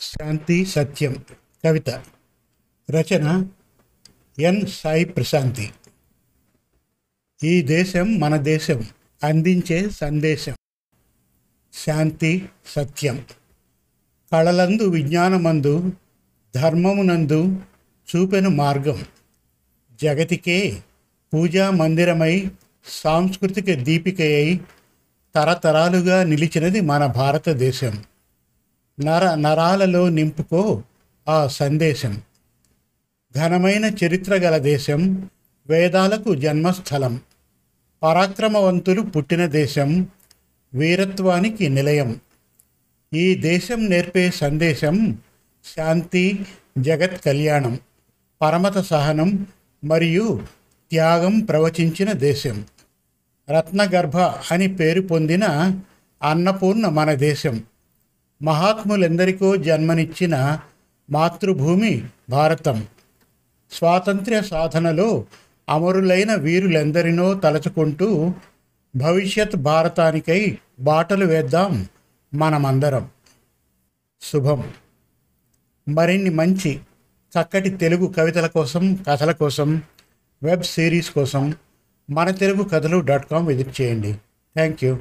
శాంతి సత్యం. కవిత. రచన ఎన్. సాయి ప్రశాంతి. ఈ దేశం మన దేశం. అందించే సందేశం. శాంతి సత్యం. కళలందు విజ్ఞానమందు ధర్మమునందు చూపెను మార్గం. జగతికే పూజా మందిరమై సాంస్కృతిక దీపికయై తరతరాలుగా నిలిచినది మన భారతదేశం. నర నరాలలో నింపుకో ఆ సందేశం. ఘనమైన చరిత్ర గల దేశం వేదాలకు జన్మస్థలం. పరాక్రమవంతులు పుట్టిన దేశం వీరత్వానికి నిలయం. ఈ దేశం నేర్పే సందేశం శాంతి జగత్ కళ్యాణం పరమత సహనం మరియు త్యాగం ప్రవచించిన దేశం. రత్నగర్భ అని పేరు పొందిన అన్నపూర్ణ మన దేశం. మహాత్ములెందరికో జన్మనిచ్చిన మాతృభూమి భారతం. స్వాతంత్ర్య సాధనలో అమరులైన వీరులెందరినో తలచుకుంటూ భవిష్యత్ భారతానికై బాటలు వేద్దాం మనమందరం. శుభం. మరిన్ని మంచి చక్కటి తెలుగు కవితల కోసం కథల కోసం వెబ్ సిరీస్ కోసం మన Telugu Kathalu dot com visit చేయండి. Thank you.